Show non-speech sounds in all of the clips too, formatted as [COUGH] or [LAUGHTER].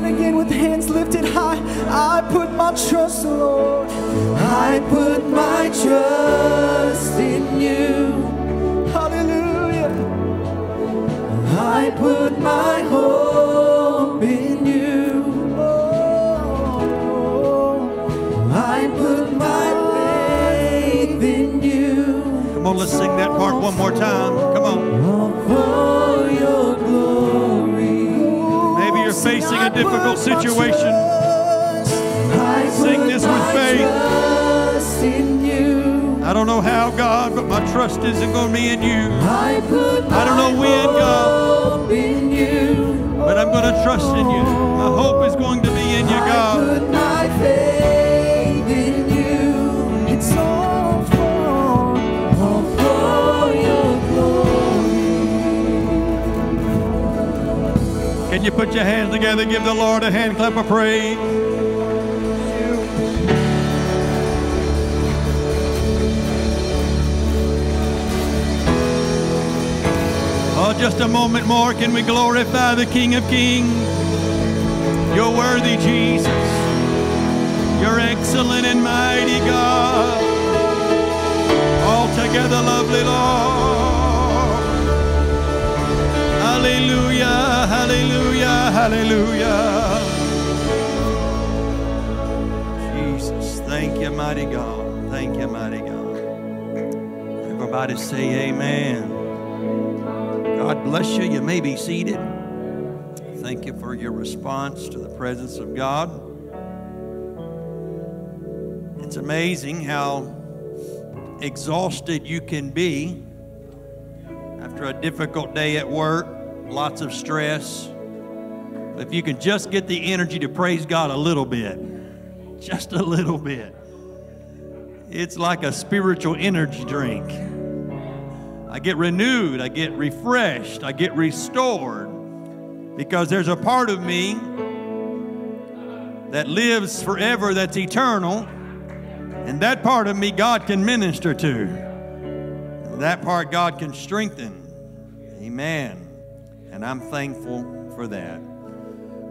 that again with hands lifted high. I put my trust, Lord. I put my trust in you. Hallelujah. I put my hope in you. Oh, I put my faith in you. Come on, let's sing that part one more time. Come on. Facing a difficult situation. Sing this with faith. I don't know how, God, but my trust isn't going to be in you. I don't know when, God, but I'm going to trust in you. My hope is going to be in you, God. You put your hands together? Give the Lord a hand clap of praise. Oh, just a moment more. Can we glorify the King of Kings? You're worthy, Jesus. You're excellent and mighty God. Altogether lovely, Lord. Hallelujah. Jesus, thank you, mighty God. Thank you, mighty God. Everybody say amen. God bless you. You may be seated. Thank you for your response to the presence of God. It's amazing how exhausted you can be after a difficult day at work, lots of stress. If you can just get the energy to praise God a little bit, just a little bit, it's like a spiritual energy drink. I get renewed, I get refreshed, I get restored because there's a part of me that lives forever that's eternal, and that part of me God can minister to. That part God can strengthen. Amen. And I'm thankful for that.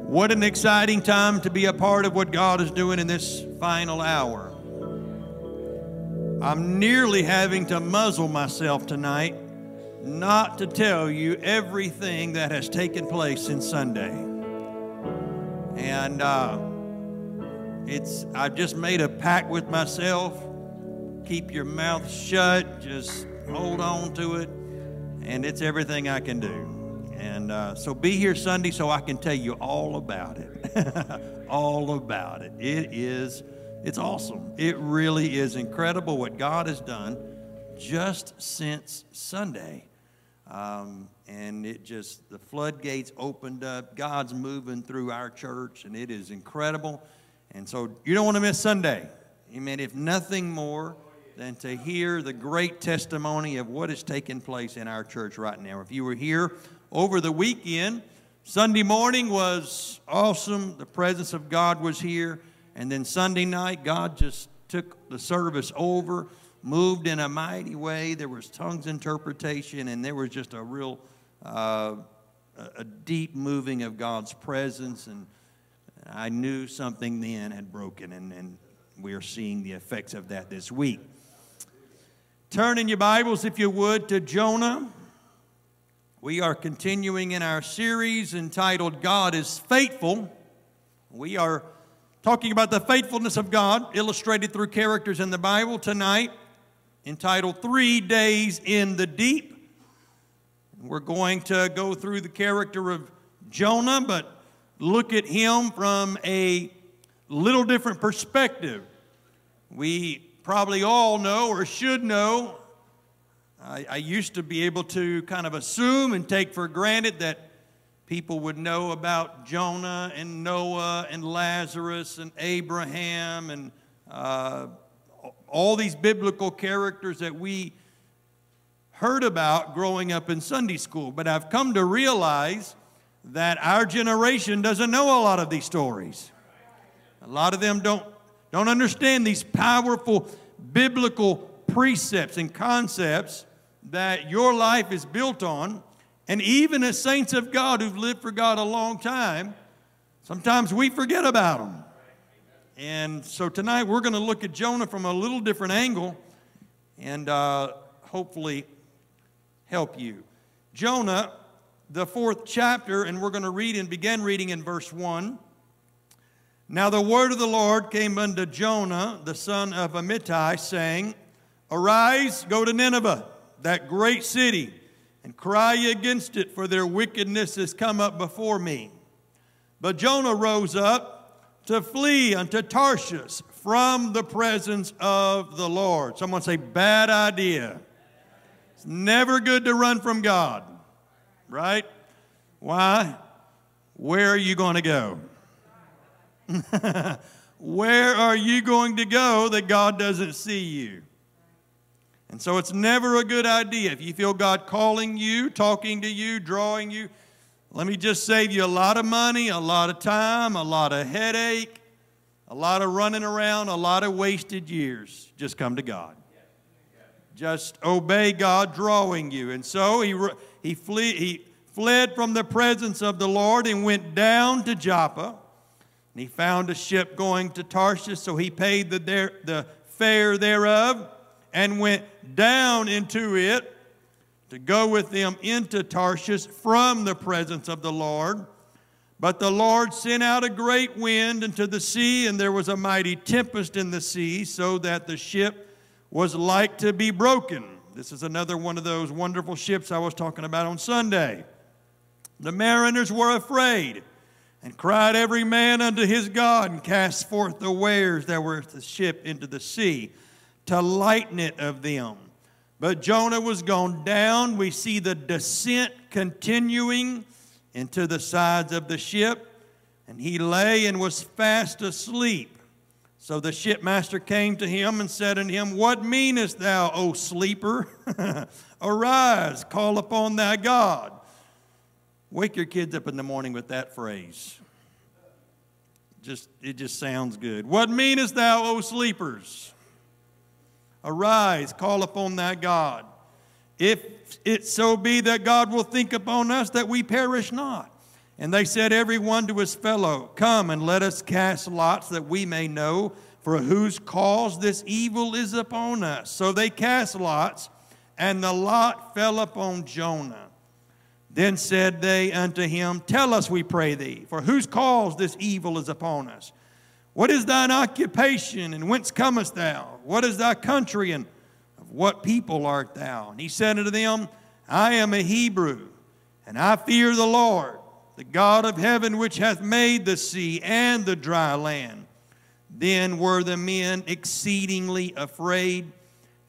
What an exciting time to be a part of what God is doing in this final hour. I'm nearly having to muzzle myself tonight not to tell you everything that has taken place since Sunday. And uh, it's I've just made a pact with myself. Keep your mouth shut. Just hold on to it, and it's everything I can do. And uh, so be here Sunday so I can tell you all about it. [LAUGHS] all about it. It is. It's awesome. It really is incredible what God has done just since Sunday. Um, and it just, the floodgates opened up. God's moving through our church, and it is incredible. And so you don't want to miss Sunday. Amen. If nothing more than to hear the great testimony of what is taking place in our church right now. If you were here over the weekend, Sunday morning was awesome. The presence of God was here. And then Sunday night, God just took the service over, moved in a mighty way. There was tongues interpretation, and there was just a real, uh, a deep moving of God's presence. And I knew something then had broken, and, and we are seeing the effects of that this week. Turn in your Bibles, if you would, to Jonah. We are continuing in our series entitled God is Faithful. We are talking about the faithfulness of God, illustrated through characters in the Bible tonight, entitled Three Days in the Deep. We're going to go through the character of Jonah, but look at him from a little different perspective. We probably all know or should know. I, I used to be able to kind of assume and take for granted that people would know about Jonah and Noah and Lazarus and Abraham and uh, all these biblical characters that we heard about growing up in Sunday school. But I've come to realize that our generation doesn't know a lot of these stories. A lot of them don't, don't understand these powerful biblical precepts and concepts that your life is built on. And even as saints of God who've lived for God a long time, Sometimes we forget about them. And so tonight we're going to look at Jonah from a little different angle and uh, hopefully help you. Jonah, the fourth chapter, and we're going to read and begin reading in verse 1. Now the word of the Lord came unto Jonah, the son of Amittai, saying, Arise, go to Nineveh, that great city, and cry against it, for their wickedness has come up before me. But Jonah rose up to flee unto Tarshish from the presence of the Lord. Someone say, bad idea. It's never good to run from God, right? Why? Where are you going to go? [LAUGHS] Where are you going to go that God doesn't see you? And so it's never a good idea. If you feel God calling you, talking to you, drawing you, let me just save you a lot of money, a lot of time, a lot of headache, a lot of running around, a lot of wasted years. Just come to God. Just obey God drawing you. And so he, he, flee, he fled from the presence of the Lord and went down to Joppa. And he found a ship going to Tarshish, so he paid the, the fare thereof and went down into it to go with them into Tarshish from the presence of the Lord. But the Lord sent out a great wind into the sea, and there was a mighty tempest in the sea, so that the ship was like to be broken. This is another one of those wonderful ships I was talking about on Sunday. The mariners were afraid and cried every man unto his God, and cast forth the wares that were at the ship into the sea, to lighten it of them. But Jonah was gone down. We see the descent continuing into the sides of the ship, and he lay and was fast asleep. So the shipmaster came to him and said unto him, What meanest thou, O sleeper? [LAUGHS] Arise, call upon thy God. Wake your kids up in the morning with that phrase. Just it just sounds good. What meanest thou, O sleepers? Arise, call upon thy God. If it so be that God will think upon us that we perish not. And they said, Every one to his fellow, Come and let us cast lots that we may know for whose cause this evil is upon us. So they cast lots, and the lot fell upon Jonah. Then said they unto him, Tell us, we pray thee, for whose cause this evil is upon us? What is thine occupation, and whence comest thou? What is thy country, and of what people art thou? And he said unto them, I am a Hebrew, and I fear the Lord, the God of heaven, which hath made the sea and the dry land. Then were the men exceedingly afraid,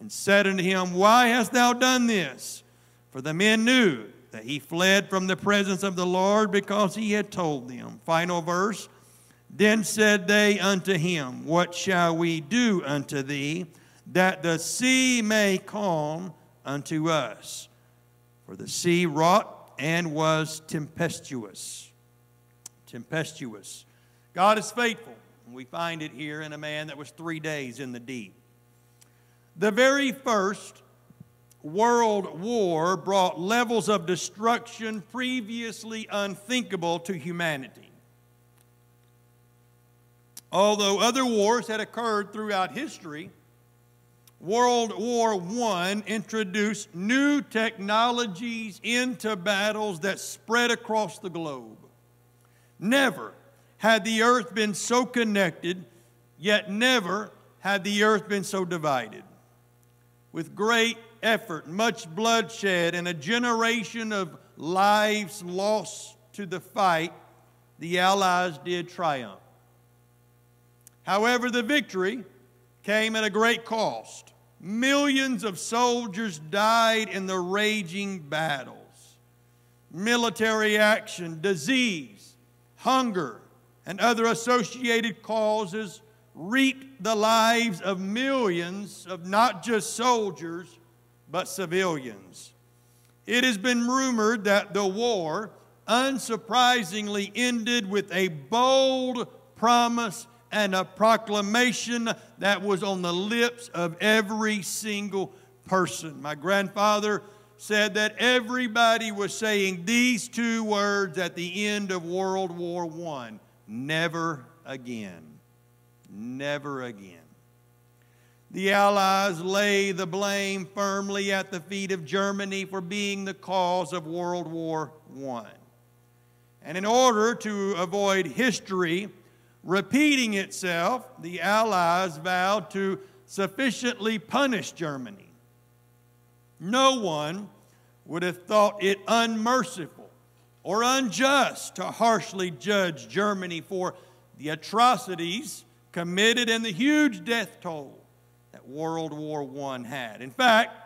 and said unto him, Why hast thou done this? For the men knew that he fled from the presence of the Lord because he had told them. Final verse. Then said they unto him, What shall we do unto thee, that the sea may calm unto us? For the sea wrought and was tempestuous. Tempestuous. God is faithful. We find it here in a man that was three days in the deep. The very first World War brought levels of destruction previously unthinkable to humanity. Although other wars had occurred throughout history, World War I introduced new technologies into battles that spread across the globe. Never had the earth been so connected, yet never had the earth been so divided. With great effort, much bloodshed, and a generation of lives lost to the fight, the Allies did triumph. However, the victory came at a great cost. Millions of soldiers died in the raging battles. Military action, disease, hunger, and other associated causes reaped the lives of millions of not just soldiers, but civilians. It has been rumored that the war unsurprisingly ended with a bold promise and a proclamation that was on the lips of every single person. My grandfather said that everybody was saying these two words at the end of World War I never again. Never again. The Allies lay the blame firmly at the feet of Germany for being the cause of World War I. And in order to avoid history repeating itself, the Allies vowed to sufficiently punish Germany. No one would have thought it unmerciful or unjust to harshly judge Germany for the atrocities committed and the huge death toll that World War I had. In fact,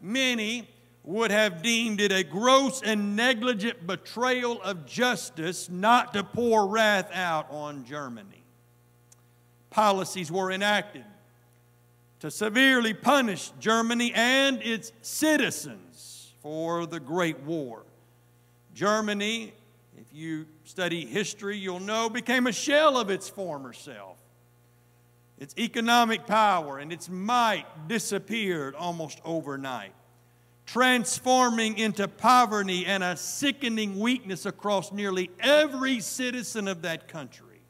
many would have deemed it a gross and negligent betrayal of justice not to pour wrath out on Germany. Policies were enacted to severely punish Germany and its citizens for the Great War. Germany, if you study history, you'll know, became a shell of its former self. Its economic power and its might disappeared almost overnight, transforming into poverty and a sickening weakness across nearly every citizen of that country.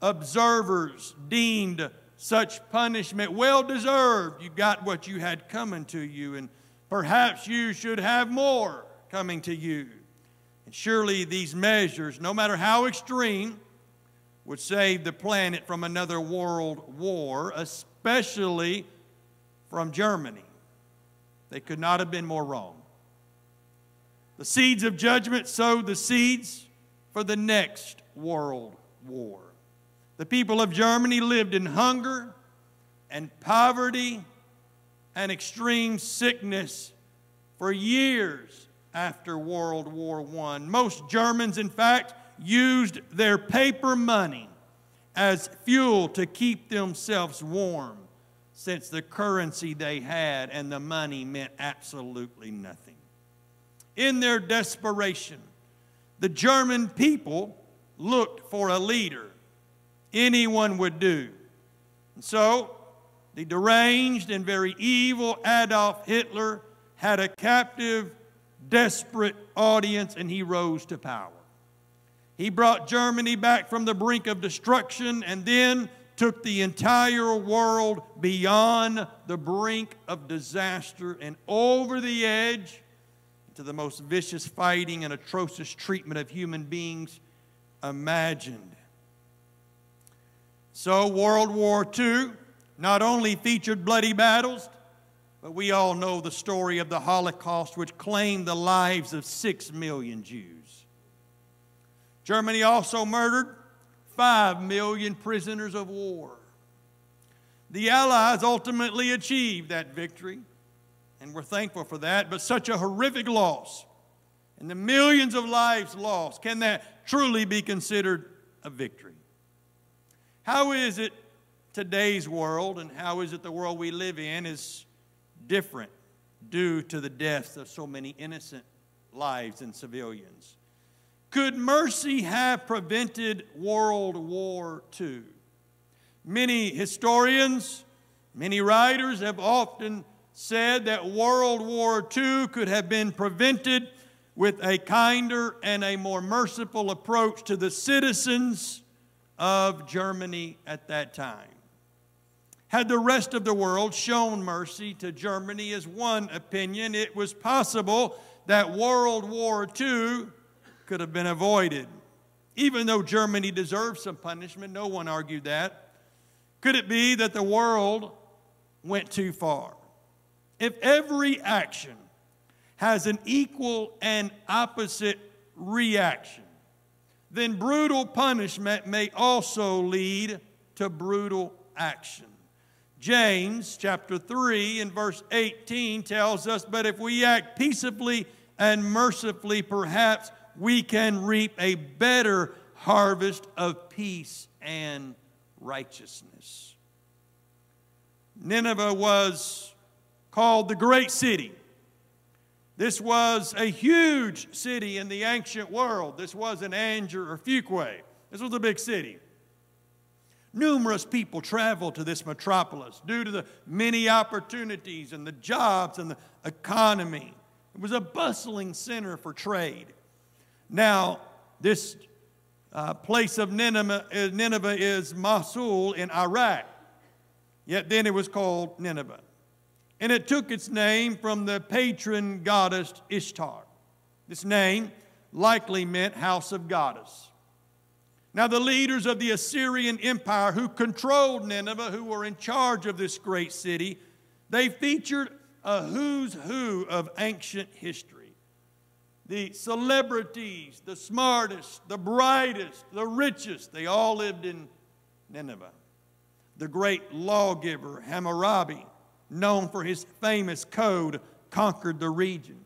Observers deemed such punishment well deserved. You got what you had coming to you, and perhaps you should have more coming to you. And surely these measures, no matter how extreme, would save the planet from another world war, especially from Germany. They could not have been more wrong. The seeds of judgment sowed the seeds for the next world war. The people of Germany lived in hunger and poverty and extreme sickness for years after World War I. Most Germans, in fact, used their paper money as fuel to keep themselves warm since the currency they had and the money meant absolutely nothing. In their desperation, the German people looked for a leader anyone would do. And so, the deranged and very evil Adolf Hitler had a captive, desperate audience, and he rose to power. He brought Germany back from the brink of destruction and then took the entire world beyond the brink of disaster and over the edge to the most vicious fighting and atrocious treatment of human beings imagined. So, World War II not only featured bloody battles, but we all know the story of the Holocaust, which claimed the lives of six million Jews. Germany also murdered five million prisoners of war. The Allies ultimately achieved that victory, and we're thankful for that, but such a horrific loss and the millions of lives lost, can that truly be considered a victory? How is it today's world and how is it the world we live in is different due to the deaths of so many innocent lives and civilians? Could mercy have prevented World War II? Many historians, many writers have often said that World War II could have been prevented with a kinder and a more merciful approach to the citizens of Germany at that time. Had the rest of the world shown mercy to Germany, as one opinion, it was possible that World War II could have been avoided. Even though Germany deserved some punishment, no one argued that. Could it be that the world went too far? If every action has an equal and opposite reaction, then brutal punishment may also lead to brutal action. James chapter 3 and verse 18 tells us, But if we act peaceably and mercifully, perhaps we can reap a better harvest of peace and righteousness. Nineveh was called the great city this was a huge city in the ancient world. This wasn't Angier or Fuquay. This was a big city. Numerous people traveled to this metropolis due to the many opportunities and the jobs and the economy. It was a bustling center for trade. Now, this uh, place of Nineveh, uh, Nineveh is Mosul in Iraq. Yet then it was called Nineveh. And it took its name from the patron goddess Ishtar. This name likely meant house of goddess. Now, the leaders of the Assyrian Empire who controlled Nineveh, who were in charge of this great city, they featured a who's who of ancient history. The celebrities, the smartest, the brightest, the richest, they all lived in Nineveh. The great lawgiver Hammurabi, known for his famous code, conquered the region.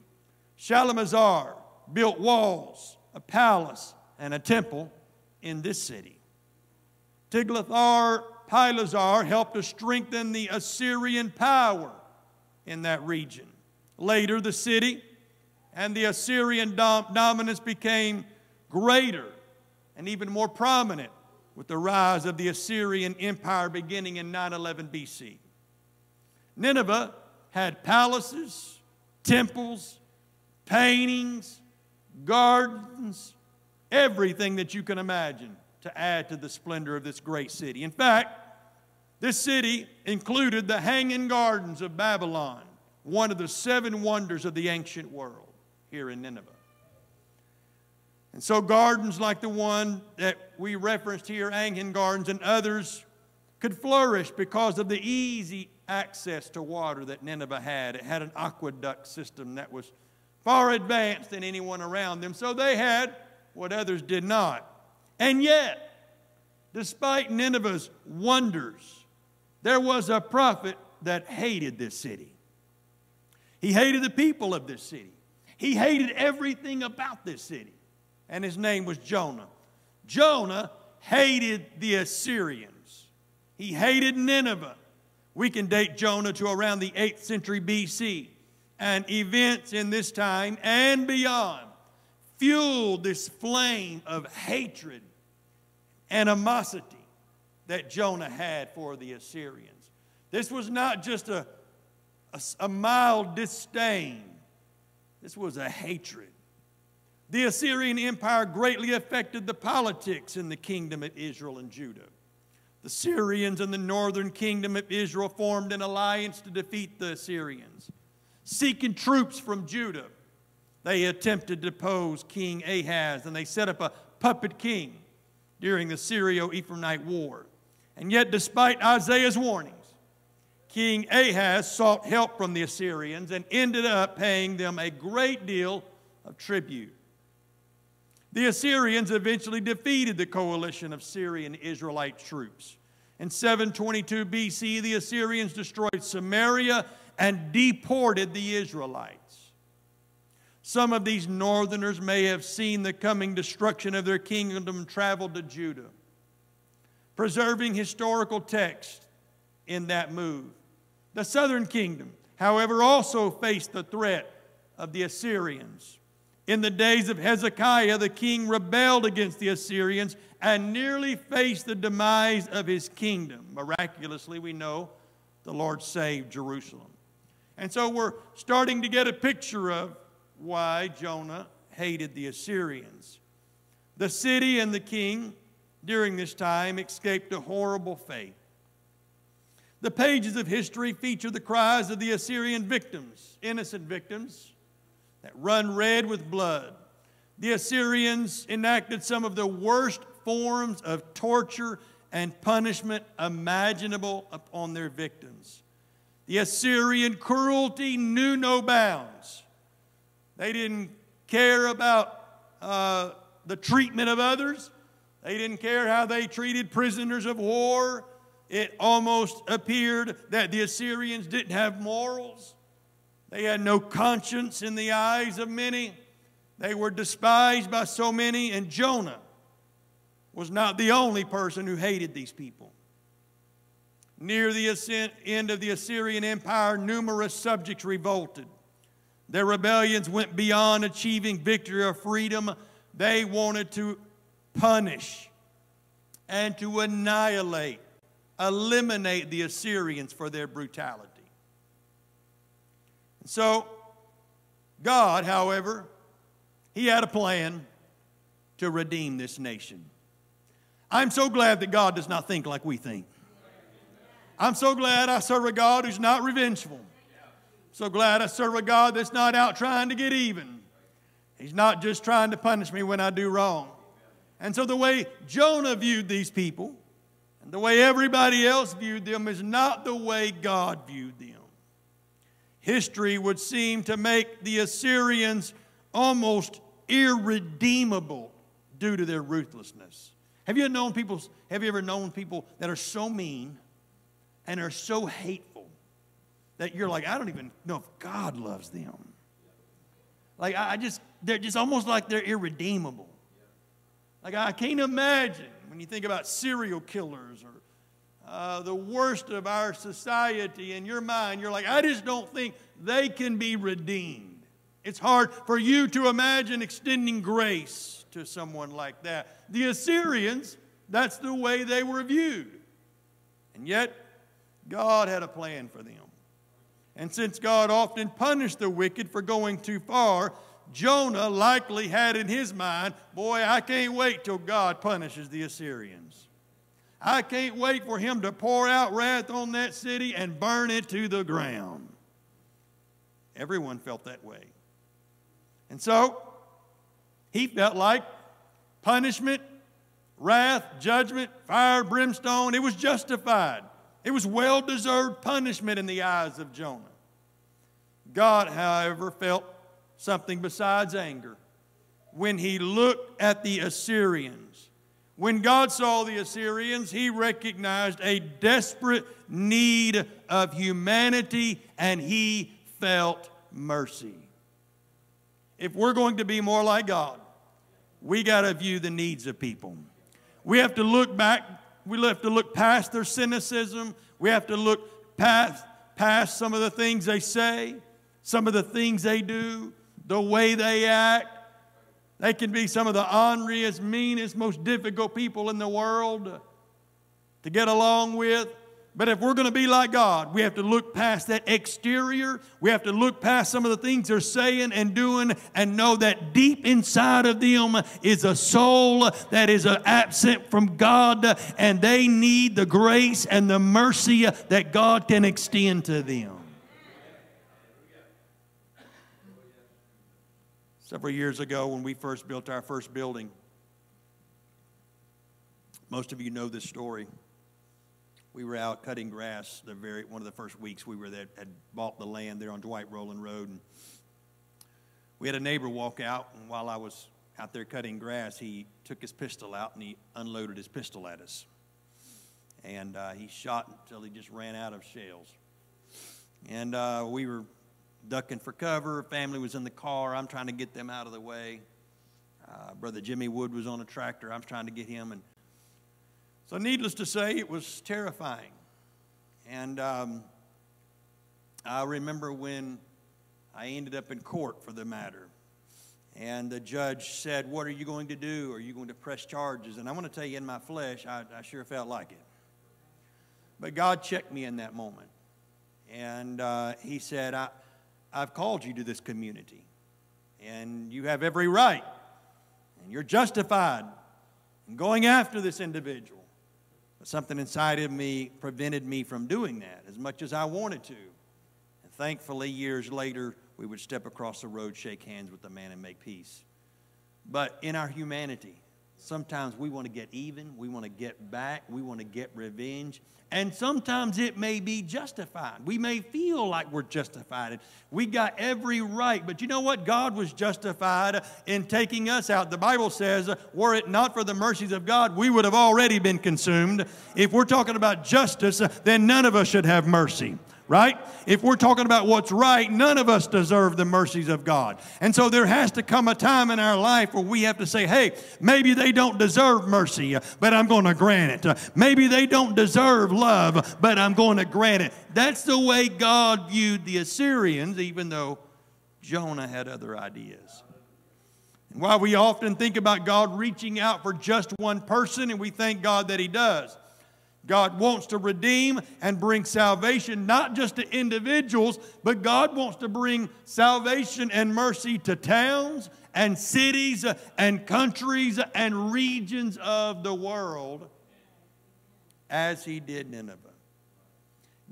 Shalmaneser built walls, a palace, and a temple in this city. Tiglath-Pileser helped to strengthen the Assyrian power in that region. Later, the city and the Assyrian dom- dominance became greater and even more prominent with the rise of the Assyrian Empire beginning in 911 BC. Nineveh had palaces, temples, paintings, gardens, everything that you can imagine to add to the splendor of this great city. In fact, this city included the Hanging Gardens of Babylon, one of the seven wonders of the ancient world here in Nineveh. And so, gardens like the one that we referenced here, Hanging Gardens, and others could flourish because of the easy access to water that Nineveh had. It had an aqueduct system that was far advanced than anyone around them, so they had what others did not. And yet, despite Nineveh's wonders, there was a prophet that hated this city. He hated the people of this city. He hated everything about this city. And his name was Jonah. Jonah hated the Assyrians. He hated Nineveh. We can date Jonah to around the 8th century BC. And events in this time and beyond fueled this flame of hatred, animosity that Jonah had for the Assyrians. This was not just a, a, a mild disdain, this was a hatred. The Assyrian Empire greatly affected the politics in the kingdom of Israel and Judah. The Syrians and the northern kingdom of Israel formed an alliance to defeat the Assyrians. Seeking troops from Judah, they attempted to depose King Ahaz and they set up a puppet king during the Syrio Ephraimite War. And yet, despite Isaiah's warnings, King Ahaz sought help from the Assyrians and ended up paying them a great deal of tribute. The Assyrians eventually defeated the coalition of Syrian Israelite troops. In 722 BC, the Assyrians destroyed Samaria and deported the Israelites. Some of these northerners may have seen the coming destruction of their kingdom and traveled to Judah preserving historical text in that move. The southern kingdom, however, also faced the threat of the Assyrians. In the days of Hezekiah, the king rebelled against the Assyrians and nearly faced the demise of his kingdom. Miraculously, we know the Lord saved Jerusalem. And so we're starting to get a picture of why Jonah hated the Assyrians. The city and the king during this time escaped a horrible fate. The pages of history feature the cries of the Assyrian victims, innocent victims, that run red with blood. The Assyrians enacted some of the worst forms of torture and punishment imaginable upon their victims. The Assyrian cruelty knew no bounds. They didn't care about uh, the treatment of others, they didn't care how they treated prisoners of war. It almost appeared that the Assyrians didn't have morals. They had no conscience in the eyes of many. They were despised by so many, and Jonah was not the only person who hated these people. Near the end of the Assyrian Empire, numerous subjects revolted. Their rebellions went beyond achieving victory or freedom. They wanted to punish, and to annihilate, eliminate the Assyrians for their brutality. And so, God, however, He had a plan to redeem this nation. I'm so glad that God does not think like we think. I'm so glad I serve a God who's not revengeful. So glad I serve a God that's not out trying to get even. He's not just trying to punish me when I do wrong. And so the way Jonah viewed these people and the way everybody else viewed them is not the way God viewed them. History would seem to make the Assyrians almost irredeemable due to their ruthlessness. Have you known people have you ever known people that are so mean and are so hateful that you're like, I don't even know if God loves them. Like I just they're just almost like they're irredeemable. Like I can't imagine when you think about serial killers or uh, the worst of our society in your mind, you're like, I just don't think they can be redeemed. It's hard for you to imagine extending grace to someone like that. The Assyrians, that's the way they were viewed. And yet, God had a plan for them. And since God often punished the wicked for going too far, Jonah likely had in his mind, boy, I can't wait till God punishes the Assyrians. I can't wait for him to pour out wrath on that city and burn it to the ground. Everyone felt that way. And so, he felt like punishment, wrath, judgment, fire, brimstone, it was justified. It was well deserved punishment in the eyes of Jonah. God, however, felt something besides anger when he looked at the Assyrians. When God saw the Assyrians, he recognized a desperate need of humanity and he felt mercy. If we're going to be more like God, we got to view the needs of people. We have to look back, we have to look past their cynicism, we have to look past, past some of the things they say, some of the things they do, the way they act. They can be some of the orneriest, meanest, most difficult people in the world to get along with. But if we're going to be like God, we have to look past that exterior. We have to look past some of the things they're saying and doing and know that deep inside of them is a soul that is absent from God and they need the grace and the mercy that God can extend to them. Several years ago, when we first built our first building, most of you know this story. We were out cutting grass the very one of the first weeks we were there had bought the land there on Dwight Rowland Road and we had a neighbor walk out and while I was out there cutting grass he took his pistol out and he unloaded his pistol at us. And uh, he shot until he just ran out of shells. And uh, we were ducking for cover family was in the car I'm trying to get them out of the way uh, brother Jimmy Wood was on a tractor I'm trying to get him and so, needless to say, it was terrifying. And um, I remember when I ended up in court for the matter. And the judge said, What are you going to do? Are you going to press charges? And I want to tell you, in my flesh, I, I sure felt like it. But God checked me in that moment. And uh, He said, I, I've called you to this community, and you have every right, and you're justified in going after this individual. But something inside of me prevented me from doing that as much as I wanted to. And thankfully, years later, we would step across the road, shake hands with the man, and make peace. But in our humanity, sometimes we want to get even, we want to get back, we want to get revenge. And sometimes it may be justified. We may feel like we're justified. We got every right. But you know what? God was justified in taking us out. The Bible says, were it not for the mercies of God, we would have already been consumed. If we're talking about justice, then none of us should have mercy right? If we're talking about what's right, none of us deserve the mercies of God. And so there has to come a time in our life where we have to say, hey, maybe they don't deserve mercy, but I'm going to grant it. Maybe they don't deserve love, but I'm going to grant it. That's the way God viewed the Assyrians, even though Jonah had other ideas. And while we often think about God reaching out for just one person, and we thank God that He does, God wants to redeem and bring salvation not just to individuals, but God wants to bring salvation and mercy to towns and cities and countries and regions of the world as he did Nineveh.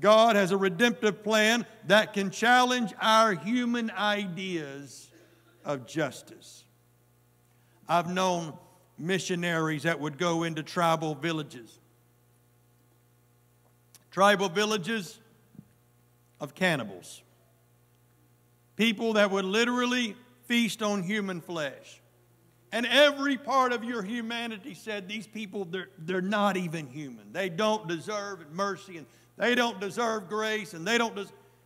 God has a redemptive plan that can challenge our human ideas of justice. I've known missionaries that would go into tribal villages. Tribal villages of cannibals. People that would literally feast on human flesh. And every part of your humanity said these people, they're, they're not even human. They don't deserve mercy and they don't deserve grace and they don't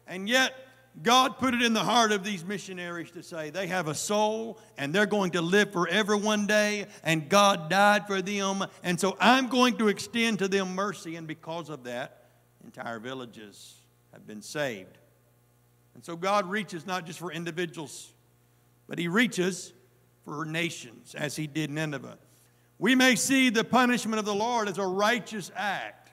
and yet God put it in the heart of these missionaries to say they have a soul and they're going to live forever one day and God died for them and so I'm going to extend to them mercy and because of that entire villages have been saved. And so God reaches not just for individuals but he reaches for nations as he did Nineveh. We may see the punishment of the Lord as a righteous act.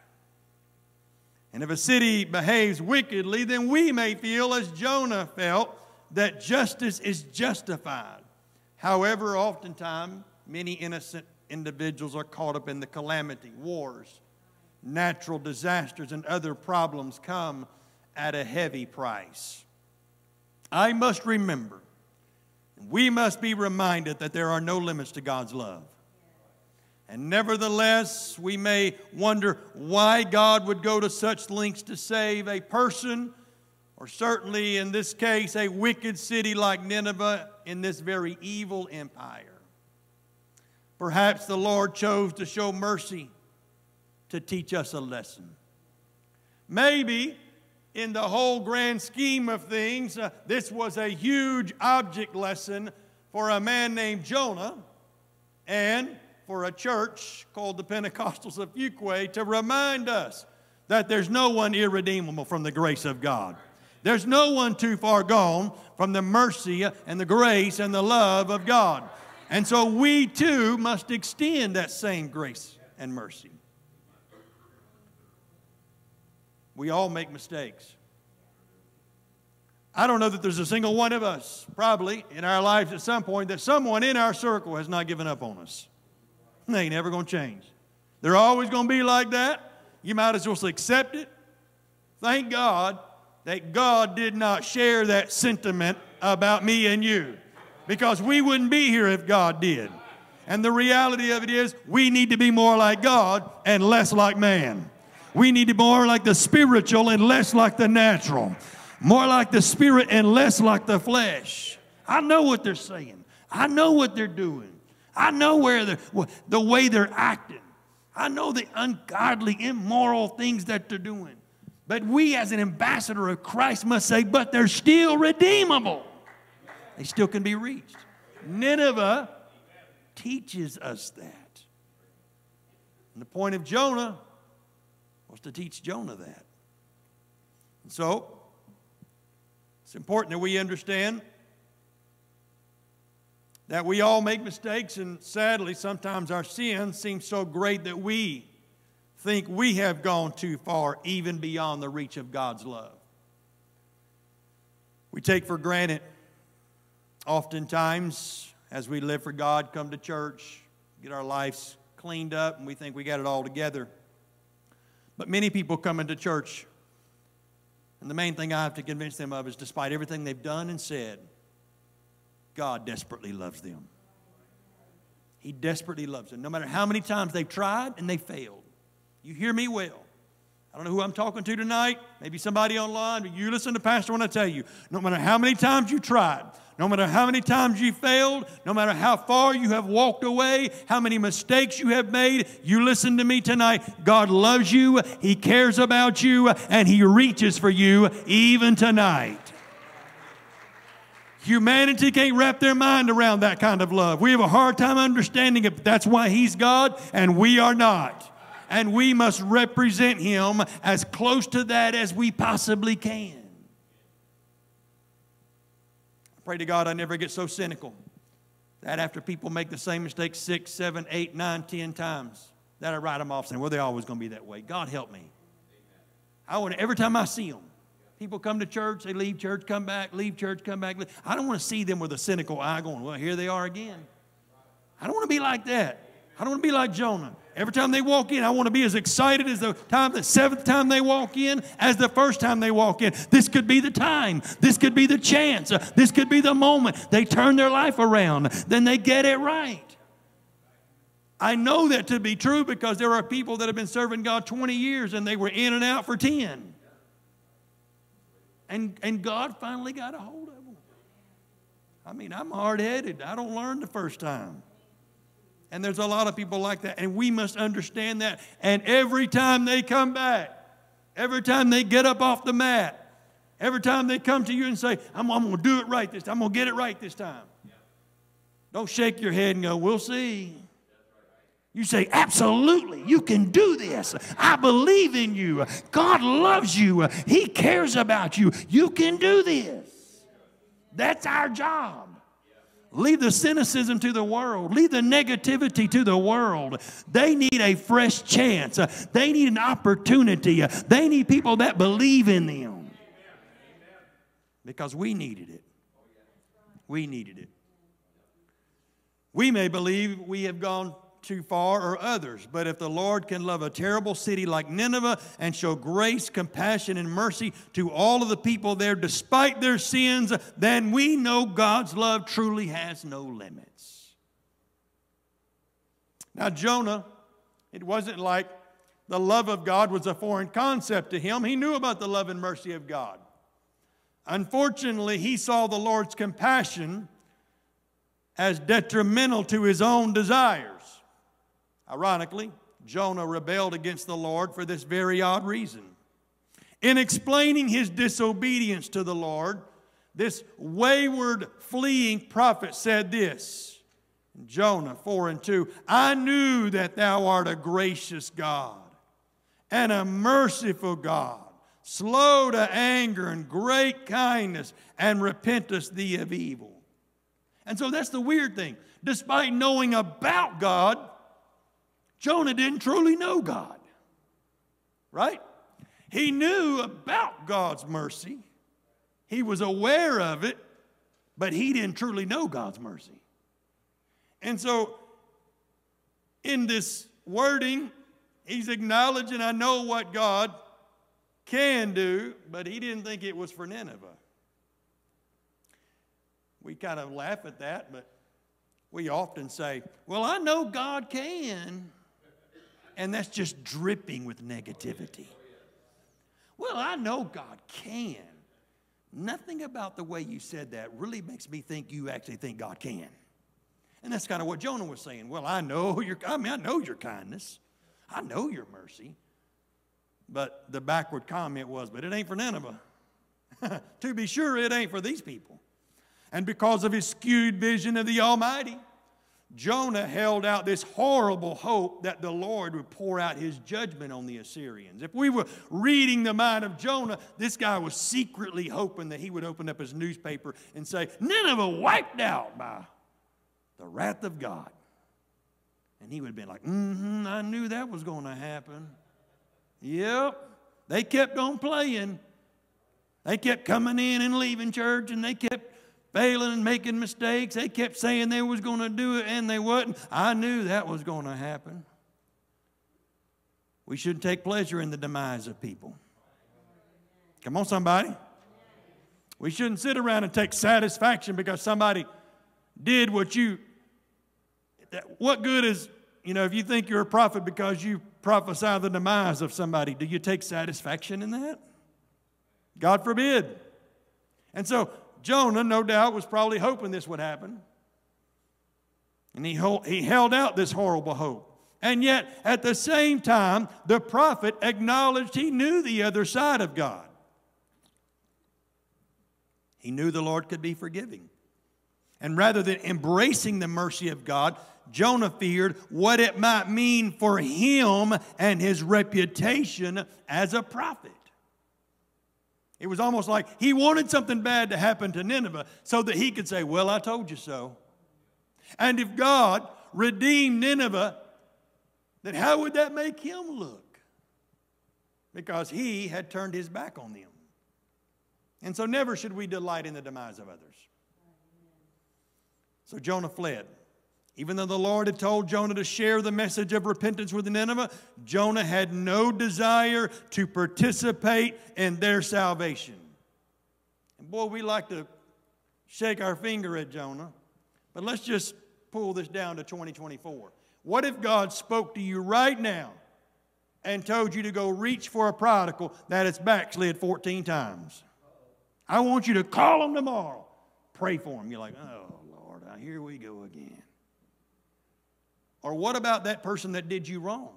And if a city behaves wickedly, then we may feel, as Jonah felt, that justice is justified. However, oftentimes, many innocent individuals are caught up in the calamity. Wars, natural disasters, and other problems come at a heavy price. I must remember we must be reminded that there are no limits to God's love. And nevertheless, we may wonder why God would go to such lengths to save a person, or certainly in this case, a wicked city like Nineveh in this very evil empire. Perhaps the Lord chose to show mercy to teach us a lesson. Maybe in the whole grand scheme of things, uh, this was a huge object lesson for a man named Jonah and for a church called the Pentecostals of Fuquay to remind us that there's no one irredeemable from the grace of God. There's no one too far gone from the mercy and the grace and the love of God. And so we too must extend that same grace and mercy. We all make mistakes. I don't know that there's a single one of us, probably in our lives at some point, that someone in our circle has not given up on us. They ain't never going to change. They're always going to be like that. You might as well accept it. Thank God that God did not share that sentiment about me and you because we wouldn't be here if God did. And the reality of it is, we need to be more like God and less like man. We need to be more like the spiritual and less like the natural. More like the spirit and less like the flesh. I know what they're saying. I know what they're doing. I know where they're, the way they're acting. I know the ungodly, immoral things that they're doing. But we, as an ambassador of Christ, must say, but they're still redeemable. They still can be reached. Nineveh teaches us that. And the point of Jonah was to teach Jonah that. And so, it's important that we understand that we all make mistakes, and sadly, sometimes our sin seems so great that we think we have gone too far, even beyond the reach of God's love. We take for granted, oftentimes, as we live for God, come to church, get our lives cleaned up, and we think we got it all together. But many people come into church, and the main thing I have to convince them of is despite everything they've done and said, God desperately loves them. He desperately loves them. No matter how many times they've tried and they failed. You hear me well. I don't know who I'm talking to tonight, maybe somebody online, but you listen to Pastor when I tell you, no matter how many times you tried, no matter how many times you failed, no matter how far you have walked away, how many mistakes you have made, you listen to me tonight. God loves you, He cares about you, and He reaches for you even tonight. Humanity can't wrap their mind around that kind of love. We have a hard time understanding it, but that's why He's God and we are not. And we must represent Him as close to that as we possibly can. Pray to God I never get so cynical that after people make the same mistake six, seven, eight, nine, ten times, that I write them off saying, well, they're always going to be that way. God help me. I want every time I see them, People come to church, they leave church, come back, leave church, come back. I don't want to see them with a cynical eye going, well, here they are again. I don't want to be like that. I don't want to be like Jonah. Every time they walk in, I want to be as excited as the time, the seventh time they walk in, as the first time they walk in. This could be the time. This could be the chance. This could be the moment. They turn their life around. Then they get it right. I know that to be true because there are people that have been serving God 20 years and they were in and out for 10. And, and God finally got a hold of them. I mean, I'm hard headed. I don't learn the first time. And there's a lot of people like that. And we must understand that. And every time they come back, every time they get up off the mat, every time they come to you and say, I'm, I'm going to do it right this time, I'm going to get it right this time. Don't shake your head and go, We'll see. You say, Absolutely, you can do this. I believe in you. God loves you. He cares about you. You can do this. That's our job. Leave the cynicism to the world. Leave the negativity to the world. They need a fresh chance. They need an opportunity. They need people that believe in them. Because we needed it. We needed it. We may believe we have gone too far or others. But if the Lord can love a terrible city like Nineveh and show grace, compassion, and mercy to all of the people there despite their sins, then we know God's love truly has no limits. Now, Jonah, it wasn't like the love of God was a foreign concept to him. He knew about the love and mercy of God. Unfortunately, he saw the Lord's compassion as detrimental to his own desires. Ironically, Jonah rebelled against the Lord for this very odd reason. In explaining his disobedience to the Lord, this wayward, fleeing prophet said this Jonah 4 and 2 I knew that thou art a gracious God and a merciful God, slow to anger and great kindness, and repentest thee of evil. And so that's the weird thing. Despite knowing about God, Jonah didn't truly know God, right? He knew about God's mercy, he was aware of it, but he didn't truly know God's mercy. And so, in this wording, he's acknowledging, I know what God can do, but he didn't think it was for Nineveh. We kind of laugh at that, but we often say, Well, I know God can, and that's just dripping with negativity. Well, I know God can. Nothing about the way you said that really makes me think you actually think God can. And that's kind of what Jonah was saying. Well, I know [LAUGHS] your I mean, I know your kindness. I know your mercy. But the backward comment was, but it ain't for Nineveh. [LAUGHS] to be sure, it ain't for these people. And because of his skewed vision of the Almighty, Jonah held out this horrible hope that the Lord would pour out his judgment on the Assyrians. If we were reading the mind of Jonah, this guy was secretly hoping that he would open up his newspaper and say, Nineveh wiped out by the wrath of God. And he would have been like, mm hmm, I knew that was going to happen. Yep. They kept on playing. They kept coming in and leaving church, and they kept failing and making mistakes. They kept saying they was going to do it and they wasn't. I knew that was going to happen. We shouldn't take pleasure in the demise of people. Come on, somebody. We shouldn't sit around and take satisfaction because somebody did what you. What good is, you know, if you think you're a prophet because you prophesy the demise of somebody, do you take satisfaction in that? God forbid. And so Jonah, no doubt, was probably hoping this would happen. And he, he held out this horrible hope. And yet, at the same time, the prophet acknowledged he knew the other side of God. He knew the Lord could be forgiving. And rather than embracing the mercy of God, Jonah feared what it might mean for him and his reputation as a prophet. It was almost like he wanted something bad to happen to Nineveh so that he could say, Well, I told you so. And if God redeemed Nineveh, then how would that make him look? Because he had turned his back on them. And so never should we delight in the demise of others. So Jonah fled. Even though the Lord had told Jonah to share the message of repentance with Nineveh, Jonah had no desire to participate in their salvation. And boy, we like to shake our finger at Jonah, but let's just pull this down to 2024. What if God spoke to you right now and told you to go reach for a prodigal that has backslid 14 times? I want you to call him tomorrow. Pray for him. You're like, oh, Lord, here we go again. Or what about that person that did you wrong?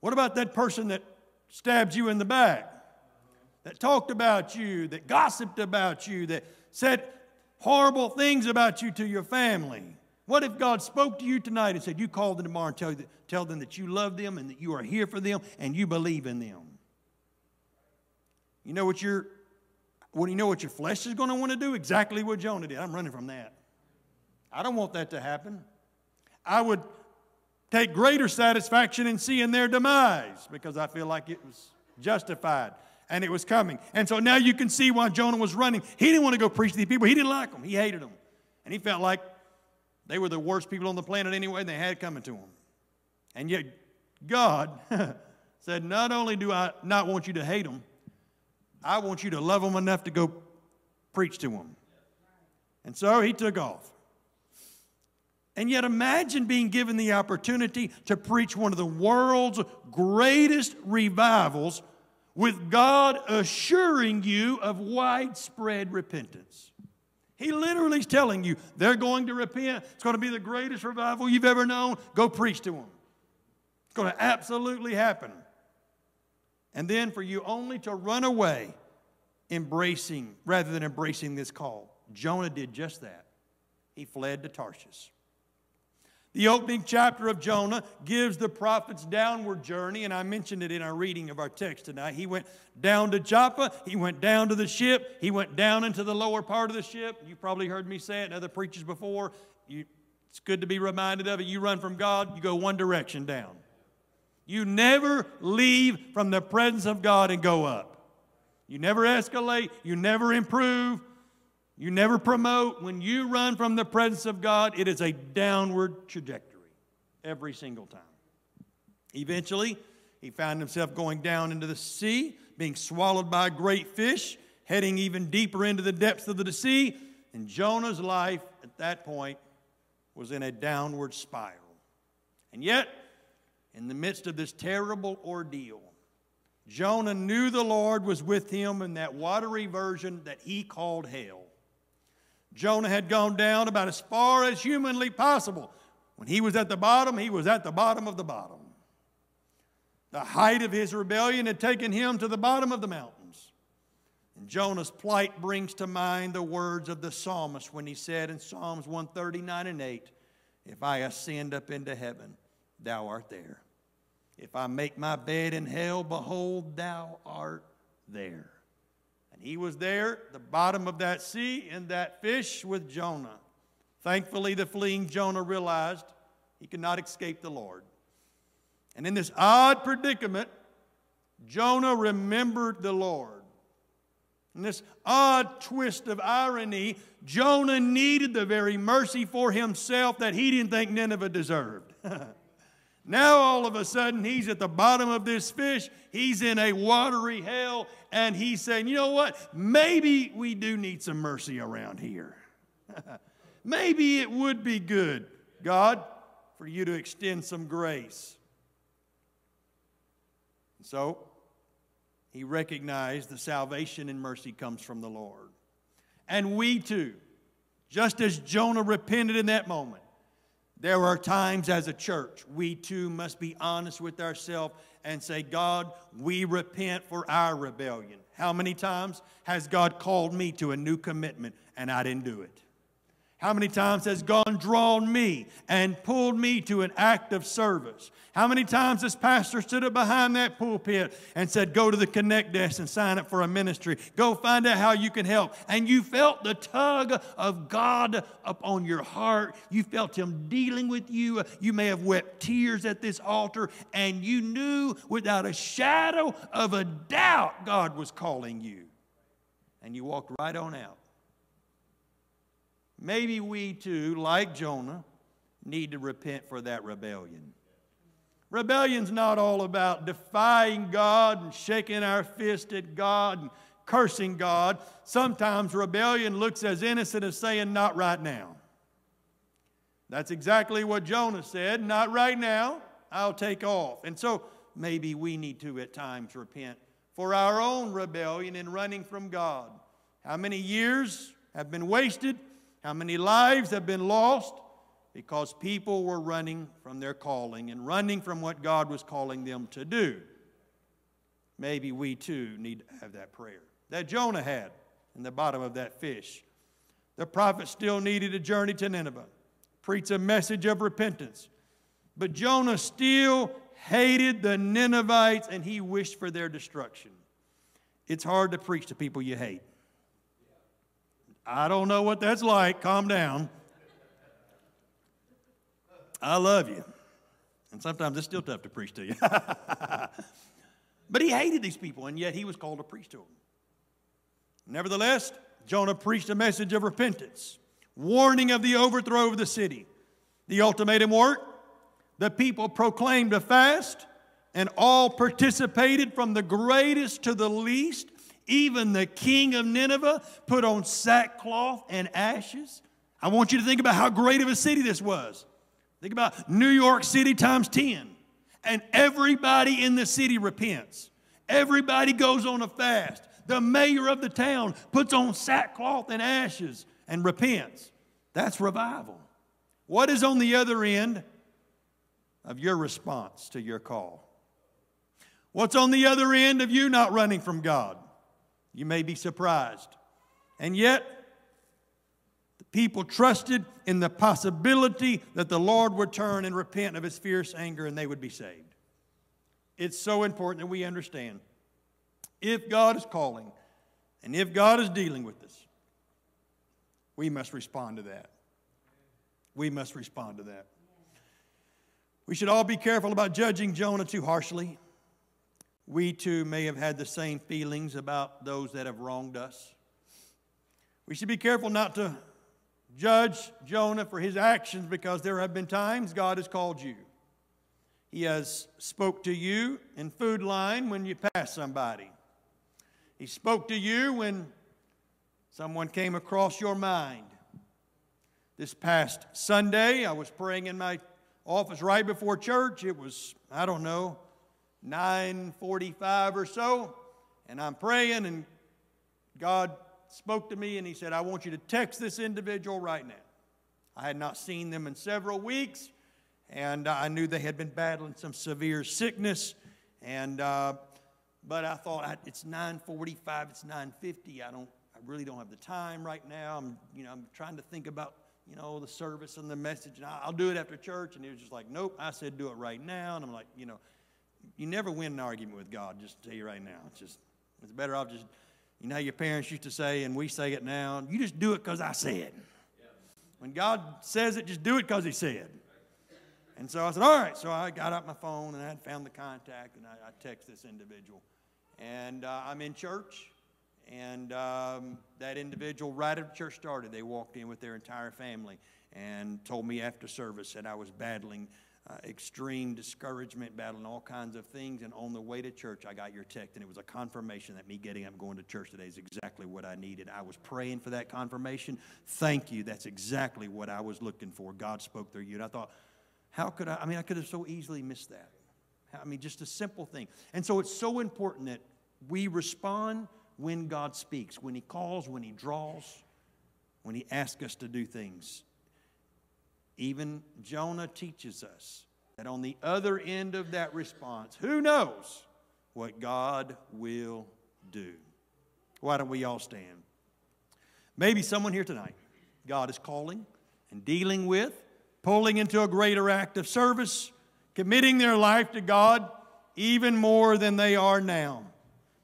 What about that person that stabbed you in the back? That talked about you, that gossiped about you, that said horrible things about you to your family? What if God spoke to you tonight and said, You call them tomorrow and tell, tell them that you love them and that you are here for them and you believe in them? You know what your well, you know what your flesh is going to want to do? Exactly what Jonah did. I'm running from that. I don't want that to happen. I would take greater satisfaction in seeing their demise because I feel like it was justified and it was coming. And so now you can see why Jonah was running. He didn't want to go preach to these people, he didn't like them, he hated them. And he felt like they were the worst people on the planet anyway, and they had coming to them. And yet, God [LAUGHS] said, Not only do I not want you to hate them, I want you to love them enough to go preach to them. And so he took off. And yet, imagine being given the opportunity to preach one of the world's greatest revivals with God assuring you of widespread repentance. He literally is telling you they're going to repent. It's going to be the greatest revival you've ever known. Go preach to them. It's going to absolutely happen. And then for you only to run away, embracing rather than embracing this call. Jonah did just that. He fled to Tarshish. The opening chapter of Jonah gives the prophet's downward journey, and I mentioned it in our reading of our text tonight. He went down to Joppa, he went down to the ship, he went down into the lower part of the ship. You've probably heard me say it in other preachers before. You, it's good to be reminded of it. You run from God, you go one direction down. You never leave from the presence of God and go up. You never escalate, you never improve, you never promote. When you run from the presence of God, it is a downward trajectory every single time. Eventually, he found himself going down into the sea, being swallowed by a great fish, heading even deeper into the depths of the sea. And Jonah's life at that point was in a downward spiral. And yet, in the midst of this terrible ordeal, Jonah knew the Lord was with him in that watery version that he called hell. Jonah had gone down about as far as humanly possible. When he was at the bottom, he was at the bottom of the bottom. The height of his rebellion had taken him to the bottom of the mountains. And Jonah's plight brings to mind the words of the psalmist when he said in Psalms 139 and 8, If I ascend up into heaven, thou art there. If I make my bed in hell, behold, thou art there. And he was there, the bottom of that sea, in that fish with Jonah. Thankfully, the fleeing Jonah realized he could not escape the Lord. And in this odd predicament, Jonah remembered the Lord. In this odd twist of irony, Jonah needed the very mercy for himself that he didn't think Nineveh deserved. [LAUGHS] Now, all of a sudden, he's at the bottom of this fish. He's in a watery hell, and he's saying, You know what? Maybe we do need some mercy around here. [LAUGHS] Maybe it would be good, God, for you to extend some grace. So, he recognized the salvation and mercy comes from the Lord. And we too, just as Jonah repented in that moment, there are times as a church we too must be honest with ourselves and say, God, we repent for our rebellion. How many times has God called me to a new commitment and I didn't do it? How many times has God drawn me and pulled me to an act of service? How many times has pastor stood up behind that pulpit and said, Go to the connect desk and sign up for a ministry? Go find out how you can help. And you felt the tug of God upon your heart. You felt Him dealing with you. You may have wept tears at this altar, and you knew without a shadow of a doubt God was calling you. and you walked right on out. Maybe we too, like Jonah, need to repent for that rebellion. Rebellion's not all about defying God and shaking our fist at God and cursing God. Sometimes rebellion looks as innocent as saying, Not right now. That's exactly what Jonah said. Not right now. I'll take off. And so maybe we need to at times repent for our own rebellion and running from God. How many years have been wasted? How many lives have been lost? Because people were running from their calling and running from what God was calling them to do. Maybe we too need to have that prayer that Jonah had in the bottom of that fish. The prophet still needed a journey to Nineveh, preach a message of repentance. But Jonah still hated the Ninevites and he wished for their destruction. It's hard to preach to people you hate. I don't know what that's like. Calm down. I love you. And sometimes it's still tough to preach to you. [LAUGHS] but he hated these people, and yet he was called to preach to them. Nevertheless, Jonah preached a message of repentance, warning of the overthrow of the city. The ultimatum worked. The people proclaimed a fast, and all participated from the greatest to the least. Even the king of Nineveh put on sackcloth and ashes. I want you to think about how great of a city this was. Think about New York City times 10. And everybody in the city repents. Everybody goes on a fast. The mayor of the town puts on sackcloth and ashes and repents. That's revival. What is on the other end of your response to your call? What's on the other end of you not running from God? You may be surprised. And yet, the people trusted in the possibility that the Lord would turn and repent of his fierce anger and they would be saved. It's so important that we understand if God is calling and if God is dealing with us, we must respond to that. We must respond to that. We should all be careful about judging Jonah too harshly. We too may have had the same feelings about those that have wronged us. We should be careful not to judge Jonah for his actions because there have been times God has called you. He has spoke to you in Food line when you pass somebody. He spoke to you when someone came across your mind. This past Sunday, I was praying in my office right before church. It was, I don't know, 9:45 or so, and I'm praying and God spoke to me and he said, "I want you to text this individual right now." I had not seen them in several weeks, and I knew they had been battling some severe sickness, and uh, but I thought it's 9:45, it's 9:50. I don't, I really don't have the time right now. I'm, you know, I'm trying to think about, you know, the service and the message, and I'll do it after church. And he was just like, nope. I said, do it right now. And I'm like, you know, you never win an argument with God. Just to tell you right now, it's just, it's better off just, you know, your parents used to say, and we say it now. You just do it because I said. When God says it, just do it because He said. And so I said, all right. So I got out my phone and I had found the contact and I, I text this individual. And uh, I'm in church, and um, that individual, right after church started, they walked in with their entire family and told me after service that I was battling uh, extreme discouragement, battling all kinds of things. And on the way to church, I got your text, and it was a confirmation that me getting up going to church today is exactly what I needed. I was praying for that confirmation. Thank you. That's exactly what I was looking for. God spoke through you. And I thought, how could I? I mean, I could have so easily missed that. I mean, just a simple thing. And so it's so important that we respond when God speaks, when He calls, when He draws, when He asks us to do things. Even Jonah teaches us that on the other end of that response, who knows what God will do? Why don't we all stand? Maybe someone here tonight, God is calling and dealing with, pulling into a greater act of service, committing their life to God even more than they are now.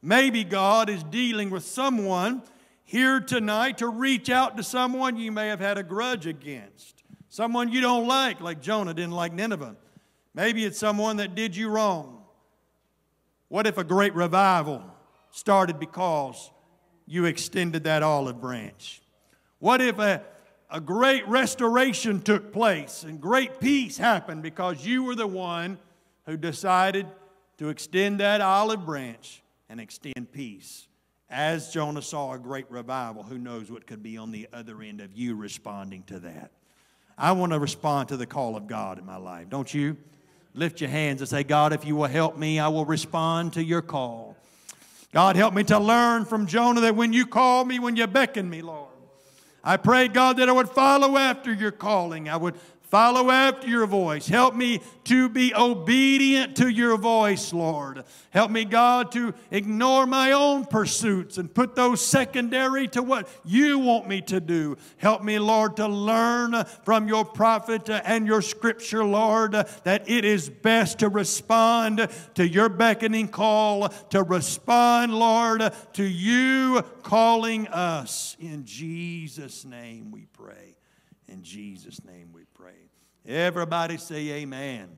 Maybe God is dealing with someone here tonight to reach out to someone you may have had a grudge against, someone you don't like, like Jonah didn't like Nineveh. Maybe it's someone that did you wrong. What if a great revival started because you extended that olive branch? What if a, a great restoration took place and great peace happened because you were the one who decided to extend that olive branch and extend peace? As Jonah saw a great revival, who knows what could be on the other end of you responding to that? I want to respond to the call of God in my life, don't you? Lift your hands and say, God, if you will help me, I will respond to your call. God, help me to learn from Jonah that when you call me, when you beckon me, Lord, I pray, God, that I would follow after your calling. I would Follow after your voice. Help me to be obedient to your voice, Lord. Help me, God, to ignore my own pursuits and put those secondary to what you want me to do. Help me, Lord, to learn from your prophet and your scripture, Lord, that it is best to respond to your beckoning call, to respond, Lord, to you calling us. In Jesus' name we pray. In Jesus' name we. Everybody say amen.